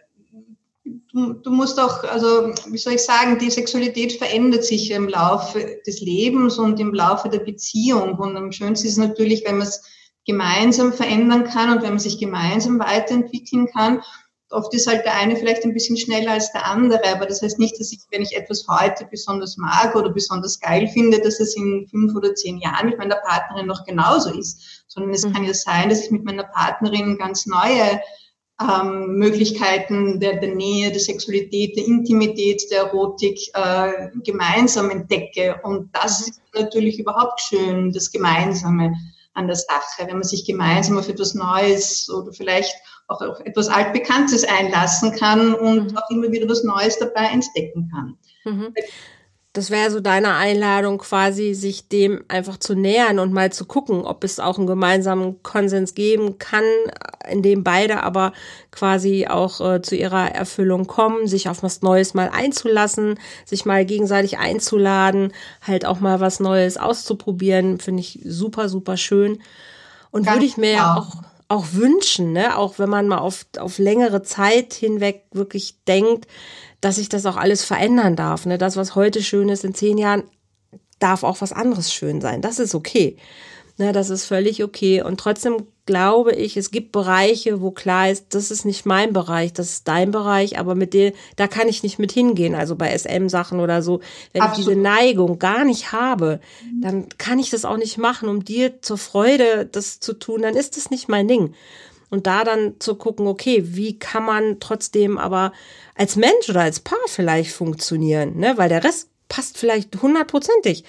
du, du musst auch, also wie soll ich sagen, die Sexualität verändert sich im Laufe des Lebens und im Laufe der Beziehung. Und am schönsten ist es natürlich, wenn man es gemeinsam verändern kann und wenn man sich gemeinsam weiterentwickeln kann. Oft ist halt der eine vielleicht ein bisschen schneller als der andere, aber das heißt nicht, dass ich, wenn ich etwas heute besonders mag oder besonders geil finde, dass es in fünf oder zehn Jahren mit meiner Partnerin noch genauso ist, sondern es mhm. kann ja sein, dass ich mit meiner Partnerin ganz neue ähm, Möglichkeiten der, der Nähe, der Sexualität, der Intimität, der Erotik äh, gemeinsam entdecke. Und das ist natürlich überhaupt schön, das Gemeinsame an der Sache, wenn man sich gemeinsam auf etwas Neues oder vielleicht auch auf etwas Altbekanntes einlassen kann und mhm. auch immer wieder was Neues dabei entdecken kann. Mhm das wäre so deine Einladung quasi, sich dem einfach zu nähern und mal zu gucken, ob es auch einen gemeinsamen Konsens geben kann, in dem beide aber quasi auch äh, zu ihrer Erfüllung kommen, sich auf was Neues mal einzulassen, sich mal gegenseitig einzuladen, halt auch mal was Neues auszuprobieren, finde ich super, super schön. Und würde ich mir ja auch auch wünschen, ne? auch wenn man mal auf, auf längere Zeit hinweg wirklich denkt, dass sich das auch alles verändern darf. Ne? Das, was heute schön ist, in zehn Jahren darf auch was anderes schön sein. Das ist okay. Ne, das ist völlig okay. Und trotzdem glaube ich, es gibt Bereiche, wo klar ist, das ist nicht mein Bereich, das ist dein Bereich, aber mit dem, da kann ich nicht mit hingehen. Also bei SM-Sachen oder so. Wenn Absolut. ich diese Neigung gar nicht habe, dann kann ich das auch nicht machen, um dir zur Freude das zu tun, dann ist das nicht mein Ding. Und da dann zu gucken, okay, wie kann man trotzdem aber als Mensch oder als Paar vielleicht funktionieren, ne? Weil der Rest passt vielleicht hundertprozentig.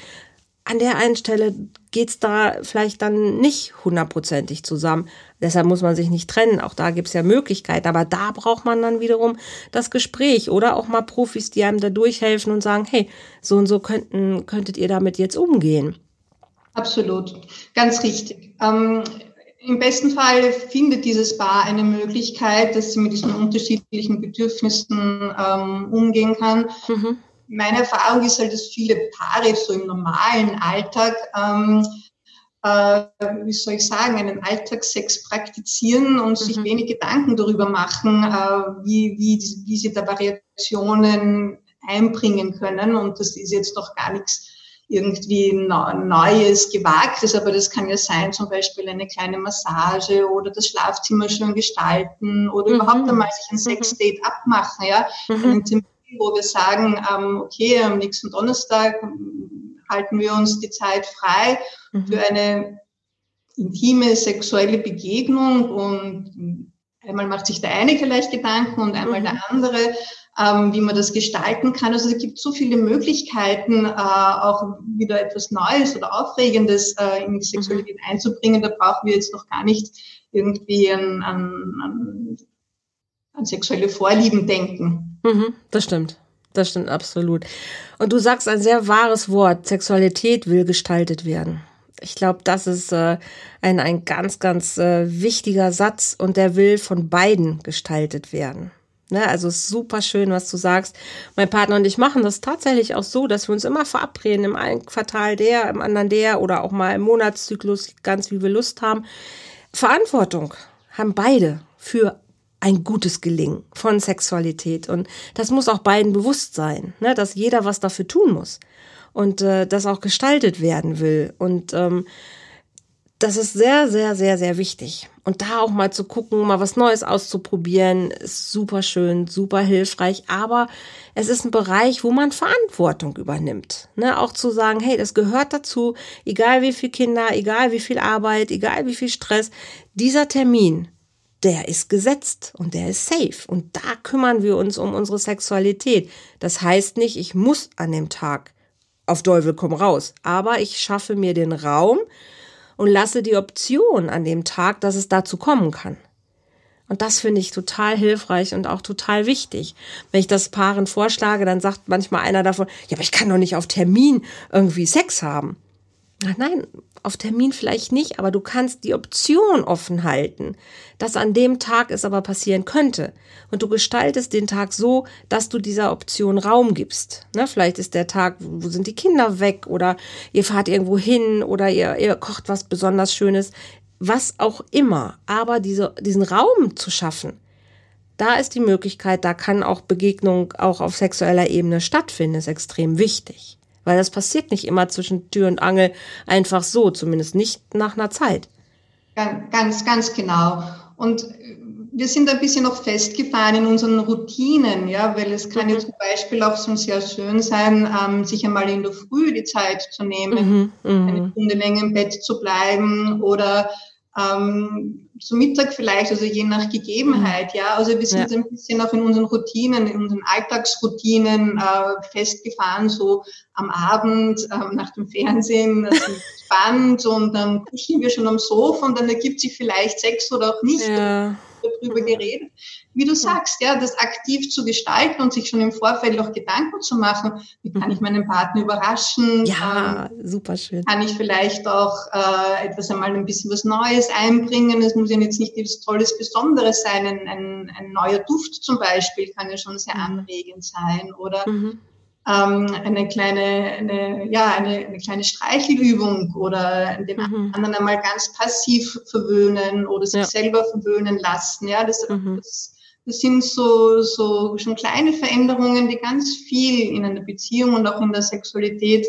An der einen Stelle geht's da vielleicht dann nicht hundertprozentig zusammen. Deshalb muss man sich nicht trennen. Auch da gibt's ja Möglichkeiten. Aber da braucht man dann wiederum das Gespräch oder auch mal Profis, die einem da durchhelfen und sagen, hey, so und so könnten, könntet ihr damit jetzt umgehen. Absolut, ganz richtig. Ähm, Im besten Fall findet dieses Paar eine Möglichkeit, dass sie mit diesen unterschiedlichen Bedürfnissen ähm, umgehen kann. Mhm. Meine Erfahrung ist halt, dass viele Paare so im normalen Alltag ähm, äh, wie soll ich sagen, einen Alltagssex praktizieren und mhm. sich wenig Gedanken darüber machen, äh, wie, wie, wie sie da Variationen einbringen können. Und das ist jetzt noch gar nichts irgendwie Neues, Gewagtes, aber das kann ja sein, zum Beispiel eine kleine Massage oder das Schlafzimmer schön gestalten oder mhm. überhaupt einmal sich ein mhm. Sexdate abmachen, ja. Mhm. Termin, wo wir sagen, ähm, okay, am nächsten Donnerstag halten wir uns die Zeit frei mhm. für eine intime sexuelle Begegnung und einmal macht sich der eine vielleicht Gedanken und einmal mhm. der andere, ähm, wie man das gestalten kann. Also es gibt so viele Möglichkeiten, äh, auch wieder etwas Neues oder Aufregendes äh, in die Sexualität mhm. einzubringen. Da brauchen wir jetzt noch gar nicht irgendwie an, an, an, an sexuelle Vorlieben denken. Mhm, das stimmt. Das stimmt absolut. Und du sagst ein sehr wahres Wort. Sexualität will gestaltet werden. Ich glaube, das ist äh, ein, ein ganz, ganz äh, wichtiger Satz und der will von beiden gestaltet werden. Ne? Also super schön, was du sagst. Mein Partner und ich machen das tatsächlich auch so, dass wir uns immer verabreden, im einen Quartal der, im anderen der oder auch mal im Monatszyklus, ganz wie wir Lust haben. Verantwortung haben beide für ein gutes Gelingen von Sexualität. Und das muss auch beiden bewusst sein, ne, dass jeder was dafür tun muss und äh, das auch gestaltet werden will. Und ähm, das ist sehr, sehr, sehr, sehr wichtig. Und da auch mal zu gucken, mal was Neues auszuprobieren, ist super schön, super hilfreich. Aber es ist ein Bereich, wo man Verantwortung übernimmt. Ne? Auch zu sagen, hey, das gehört dazu, egal wie viel Kinder, egal wie viel Arbeit, egal wie viel Stress, dieser Termin der ist gesetzt und der ist safe. Und da kümmern wir uns um unsere Sexualität. Das heißt nicht, ich muss an dem Tag auf Teufel komm raus. Aber ich schaffe mir den Raum und lasse die Option an dem Tag, dass es dazu kommen kann. Und das finde ich total hilfreich und auch total wichtig. Wenn ich das Paaren vorschlage, dann sagt manchmal einer davon, ja, aber ich kann doch nicht auf Termin irgendwie Sex haben. Ach nein, auf Termin vielleicht nicht, aber du kannst die Option offen halten, dass an dem Tag es aber passieren könnte. Und du gestaltest den Tag so, dass du dieser Option Raum gibst. Ne, vielleicht ist der Tag, wo sind die Kinder weg oder ihr fahrt irgendwo hin oder ihr, ihr kocht was besonders Schönes. Was auch immer. Aber diese, diesen Raum zu schaffen, da ist die Möglichkeit, da kann auch Begegnung auch auf sexueller Ebene stattfinden, ist extrem wichtig. Weil das passiert nicht immer zwischen Tür und Angel einfach so, zumindest nicht nach einer Zeit. Ganz, ganz genau. Und wir sind ein bisschen noch festgefahren in unseren Routinen, ja, weil es kann mhm. ja zum Beispiel auch so sehr schön sein, ähm, sich einmal in der Früh die Zeit zu nehmen, mhm, mhm. eine Stunde länger im Bett zu bleiben oder ähm, zu Mittag vielleicht, also je nach Gegebenheit, ja. Also wir sind ja. ein bisschen auch in unseren Routinen, in unseren Alltagsroutinen äh, festgefahren, so am Abend ähm, nach dem Fernsehen, also spannend und dann kuscheln wir schon am Sofa und dann ergibt sich vielleicht Sex oder auch nicht. Ja darüber geredet. Wie du sagst, ja, das aktiv zu gestalten und sich schon im Vorfeld auch Gedanken zu machen, wie kann ich meinen Partner überraschen? Ja, ähm, super schön. Kann ich vielleicht auch äh, etwas einmal ein bisschen was Neues einbringen? Es muss ja jetzt nicht etwas Tolles, Besonderes sein. Ein, ein, ein neuer Duft zum Beispiel kann ja schon sehr mhm. anregend sein. Oder mhm ähm, eine kleine, eine, ja, eine, eine kleine Streichelübung oder den mhm. anderen einmal ganz passiv verwöhnen oder sich ja. selber verwöhnen lassen. Ja, das, mhm. das, das sind so, so schon kleine Veränderungen, die ganz viel in einer Beziehung und auch in der Sexualität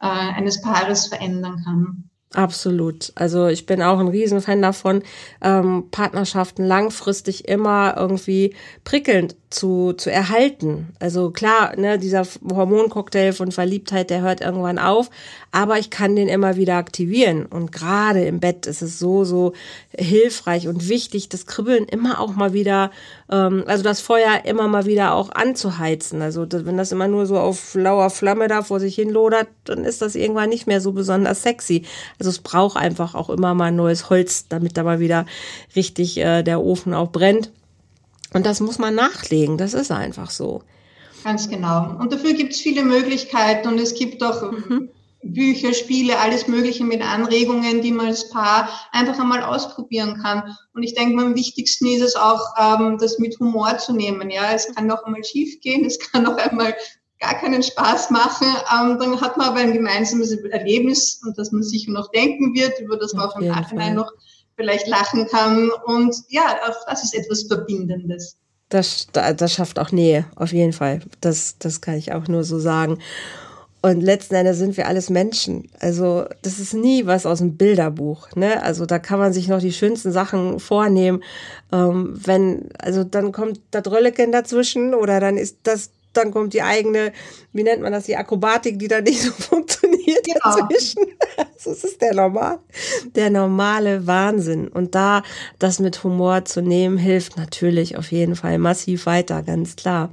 äh, eines Paares verändern kann. Absolut. Also ich bin auch ein Riesenfan davon, ähm, Partnerschaften langfristig immer irgendwie prickelnd zu, zu erhalten. Also klar, ne, dieser Hormoncocktail von Verliebtheit, der hört irgendwann auf, aber ich kann den immer wieder aktivieren. Und gerade im Bett ist es so, so hilfreich und wichtig, das Kribbeln immer auch mal wieder, ähm, also das Feuer immer mal wieder auch anzuheizen. Also wenn das immer nur so auf lauer Flamme da vor sich hin lodert, dann ist das irgendwann nicht mehr so besonders sexy. Also es braucht einfach auch immer mal neues Holz, damit da mal wieder richtig äh, der Ofen auch brennt. Und das muss man nachlegen, das ist einfach so. Ganz genau. Und dafür gibt es viele Möglichkeiten und es gibt auch mhm. Bücher, Spiele, alles Mögliche mit Anregungen, die man als Paar einfach einmal ausprobieren kann. Und ich denke, am wichtigsten ist es auch, ähm, das mit Humor zu nehmen. Ja, es kann noch einmal schief gehen, es kann noch einmal gar keinen Spaß machen. Ähm, dann hat man aber ein gemeinsames Erlebnis und das man sich noch denken wird, über das man auch im Nachhinein noch vielleicht lachen kann. Und ja, auch das ist etwas Verbindendes. Das, das schafft auch Nähe, auf jeden Fall. Das, das kann ich auch nur so sagen. Und letzten Endes sind wir alles Menschen. Also das ist nie was aus dem Bilderbuch. Ne? Also da kann man sich noch die schönsten Sachen vornehmen. Ähm, wenn, also dann kommt das Rölleken dazwischen oder dann ist das, dann kommt die eigene, wie nennt man das, die Akrobatik, die dann nicht so funktioniert ja. dazwischen. Also, das ist der normal, der normale Wahnsinn. Und da das mit Humor zu nehmen, hilft natürlich auf jeden Fall massiv weiter, ganz klar.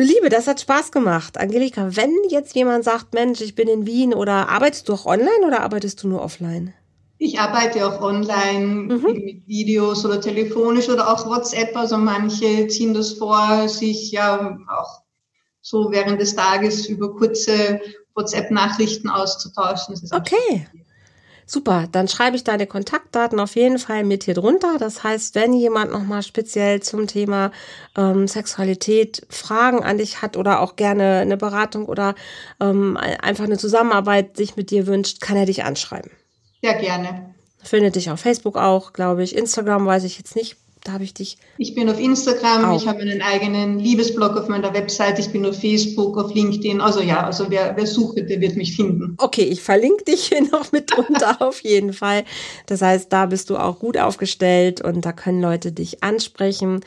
Du Liebe, das hat Spaß gemacht. Angelika, wenn jetzt jemand sagt, Mensch, ich bin in Wien oder arbeitest du auch online oder arbeitest du nur offline? Ich arbeite auch online mhm. mit Videos oder telefonisch oder auch WhatsApp. Also manche ziehen das vor, sich ja auch so während des Tages über kurze WhatsApp-Nachrichten auszutauschen. okay. Super, dann schreibe ich deine Kontaktdaten auf jeden Fall mit hier drunter. Das heißt, wenn jemand nochmal speziell zum Thema ähm, Sexualität Fragen an dich hat oder auch gerne eine Beratung oder ähm, einfach eine Zusammenarbeit sich mit dir wünscht, kann er dich anschreiben. Ja, gerne. Findet dich auf Facebook auch, glaube ich. Instagram weiß ich jetzt nicht da habe ich dich. Ich bin auf Instagram, auch. ich habe einen eigenen Liebesblog auf meiner Website, ich bin auf Facebook, auf LinkedIn. Also ja, also wer, wer sucht, der wird mich finden. Okay, ich verlinke dich hier noch mit drunter auf jeden Fall. Das heißt, da bist du auch gut aufgestellt und da können Leute dich ansprechen.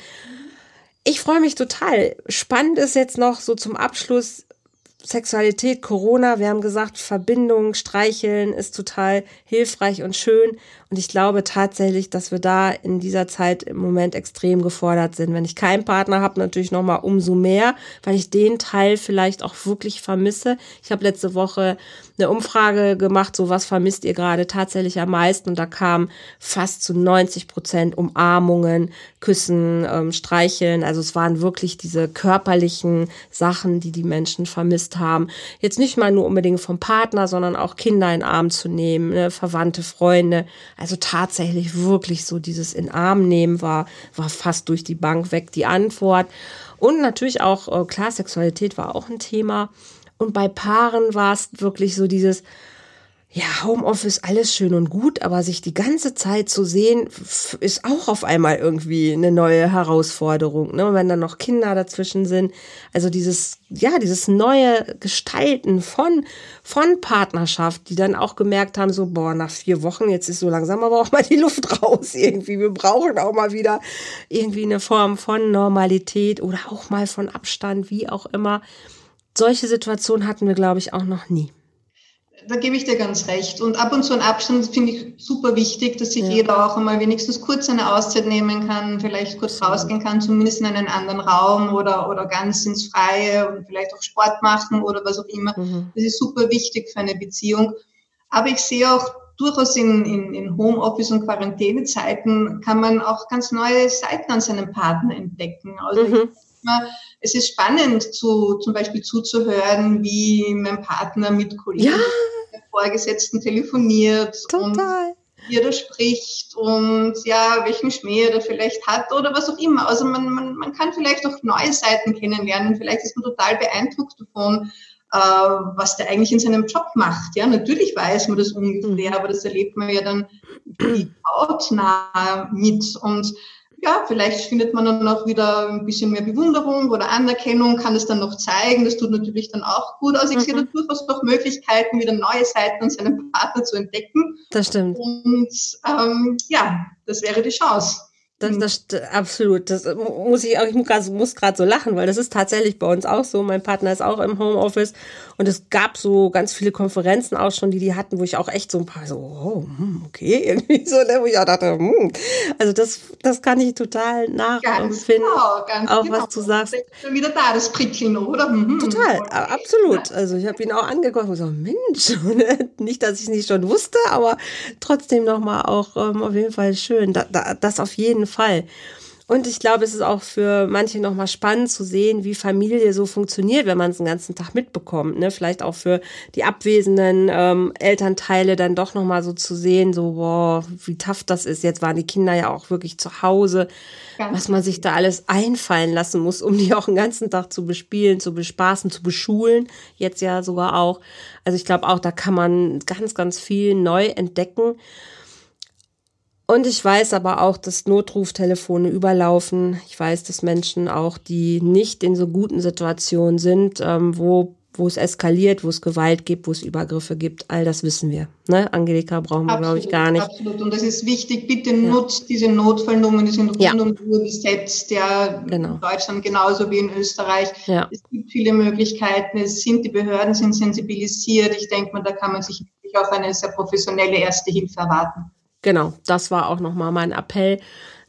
Ich freue mich total. Spannend ist jetzt noch so zum Abschluss, Sexualität, Corona, wir haben gesagt, Verbindung, Streicheln ist total hilfreich und schön. Und ich glaube tatsächlich, dass wir da in dieser Zeit im Moment extrem gefordert sind. Wenn ich keinen Partner habe, natürlich nochmal umso mehr, weil ich den Teil vielleicht auch wirklich vermisse. Ich habe letzte Woche eine Umfrage gemacht, so was vermisst ihr gerade tatsächlich am meisten? Und da kam fast zu 90 Prozent Umarmungen, Küssen, ähm, Streicheln. Also es waren wirklich diese körperlichen Sachen, die die Menschen vermisst haben. Jetzt nicht mal nur unbedingt vom Partner, sondern auch Kinder in den Arm zu nehmen, ne? Verwandte, Freunde. Also tatsächlich wirklich so dieses in Arm nehmen war, war fast durch die Bank weg die Antwort. Und natürlich auch, äh, klar, Sexualität war auch ein Thema. Und bei Paaren war es wirklich so dieses, ja, Homeoffice, alles schön und gut, aber sich die ganze Zeit zu sehen, ist auch auf einmal irgendwie eine neue Herausforderung, ne? wenn dann noch Kinder dazwischen sind. Also dieses, ja, dieses neue Gestalten von, von Partnerschaft, die dann auch gemerkt haben, so, boah, nach vier Wochen, jetzt ist so langsam aber auch mal die Luft raus irgendwie. Wir brauchen auch mal wieder irgendwie eine Form von Normalität oder auch mal von Abstand, wie auch immer. Solche Situationen hatten wir, glaube ich, auch noch nie da gebe ich dir ganz recht. Und ab und zu ein Abstand finde ich super wichtig, dass sich ja. jeder auch einmal wenigstens kurz eine Auszeit nehmen kann, vielleicht kurz rausgehen kann, zumindest in einen anderen Raum oder, oder ganz ins Freie und vielleicht auch Sport machen oder was auch immer. Mhm. Das ist super wichtig für eine Beziehung. Aber ich sehe auch durchaus in, in, in Homeoffice und Quarantänezeiten kann man auch ganz neue Seiten an seinem Partner entdecken. Also mhm es ist spannend, zu, zum Beispiel zuzuhören, wie mein Partner mit Kollegen, ja. Vorgesetzten telefoniert Total. und wie er da spricht und ja, welchen Schmäh er da vielleicht hat oder was auch immer. Also man, man, man kann vielleicht auch neue Seiten kennenlernen. Vielleicht ist man total beeindruckt davon, äh, was der eigentlich in seinem Job macht. Ja, natürlich weiß man das ungefähr, mhm. aber das erlebt man ja dann hautnah mit und ja, vielleicht findet man dann auch wieder ein bisschen mehr Bewunderung oder Anerkennung, kann es dann noch zeigen. Das tut natürlich dann auch gut aus. Ich mhm. sehe da durchaus noch Möglichkeiten, wieder neue Seiten an seinem Partner zu entdecken. Das stimmt. Und ähm, ja, das wäre die Chance. Das, das absolut. Das muss ich auch, ich muss gerade so lachen, weil das ist tatsächlich bei uns auch so. Mein Partner ist auch im Homeoffice und es gab so ganz viele Konferenzen auch schon, die die hatten, wo ich auch echt so ein paar so, oh, hm, okay, irgendwie so, ne, wo ich auch dachte, hm. also das, das kann ich total nachempfinden. Genau, ganz auch genau. was du sagst. Schon wieder da, das Prickeln, oder? Mhm. Total, absolut. Also ich habe ihn auch angeguckt und so, Mensch, ne? nicht, dass ich es nicht schon wusste, aber trotzdem nochmal auch ähm, auf jeden Fall schön. Da, da, das auf jeden Fall. Und ich glaube, es ist auch für manche nochmal spannend zu sehen, wie Familie so funktioniert, wenn man es den ganzen Tag mitbekommt. Ne? Vielleicht auch für die abwesenden ähm, Elternteile dann doch nochmal so zu sehen, so, boah, wie tough das ist. Jetzt waren die Kinder ja auch wirklich zu Hause, Ganz was man sich da alles einfallen lassen muss, um die auch den ganzen Tag zu bespielen, zu bespaßen, zu beschulen. Jetzt ja sogar auch. Also ich glaube auch, da kann man ganz, ganz viel neu entdecken. Und ich weiß aber auch, dass Notruftelefone überlaufen. Ich weiß, dass Menschen auch, die nicht in so guten Situationen sind, ähm, wo, wo es eskaliert, wo es Gewalt gibt, wo es Übergriffe gibt, all das wissen wir. Ne? Angelika brauchen wir, glaube ich, gar nicht. Absolut. Und das ist wichtig. Bitte ja. nutzt diese Notfallnummern, die sind rund ja. um die Uhr besetzt, ja, genau. in Deutschland genauso wie in Österreich. Ja. Es gibt viele Möglichkeiten. Es sind, die Behörden sind sensibilisiert. Ich denke mal, da kann man sich wirklich auf eine sehr professionelle Erste Hilfe erwarten genau, das war auch nochmal mein Appell.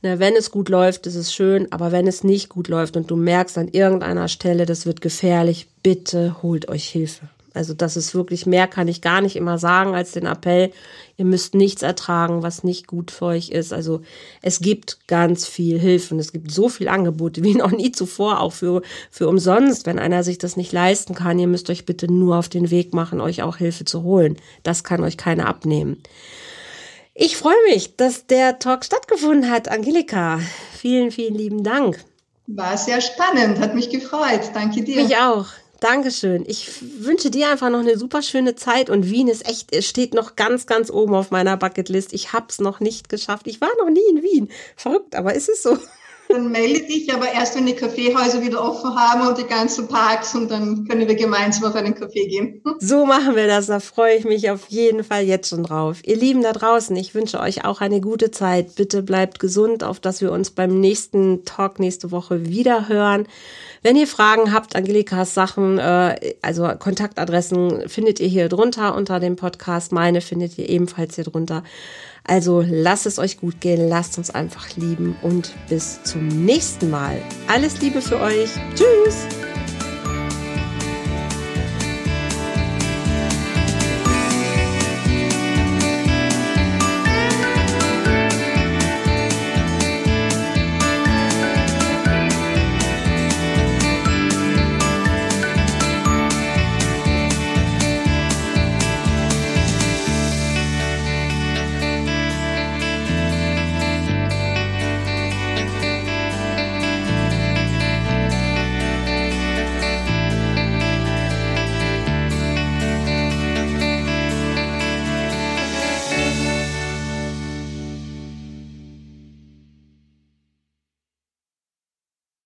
Ne, wenn es gut läuft, ist es schön, aber wenn es nicht gut läuft und du merkst an irgendeiner Stelle, das wird gefährlich, bitte holt euch Hilfe. Also das ist wirklich mehr, kann ich gar nicht immer sagen als den Appell. Ihr müsst nichts ertragen, was nicht gut für euch ist. Also es gibt ganz viel Hilfe und es gibt so viel Angebote wie noch nie zuvor, auch für, für umsonst, wenn einer sich das nicht leisten kann. Ihr müsst euch bitte nur auf den Weg machen, euch auch Hilfe zu holen. Das kann euch keiner abnehmen. Ich freue mich, dass der Talk stattgefunden hat, Angelika. Vielen, vielen lieben Dank. War sehr spannend, hat mich gefreut. Danke dir. Mich auch. Dankeschön. Ich wünsche dir einfach noch eine super schöne Zeit und Wien ist echt, es steht noch ganz, ganz oben auf meiner Bucketlist. Ich hab's noch nicht geschafft. Ich war noch nie in Wien. Verrückt, aber ist es so? Dann melde dich aber erst, wenn die Kaffeehäuser wieder offen haben und die ganzen Parks und dann können wir gemeinsam auf einen Kaffee gehen. So machen wir das. Da freue ich mich auf jeden Fall jetzt schon drauf. Ihr Lieben da draußen, ich wünsche euch auch eine gute Zeit. Bitte bleibt gesund, auf dass wir uns beim nächsten Talk nächste Woche wieder hören. Wenn ihr Fragen habt, Angelikas Sachen, äh, also Kontaktadressen findet ihr hier drunter unter dem Podcast. Meine findet ihr ebenfalls hier drunter. Also lasst es euch gut gehen, lasst uns einfach lieben und bis zum nächsten Mal. Alles Liebe für euch. Tschüss.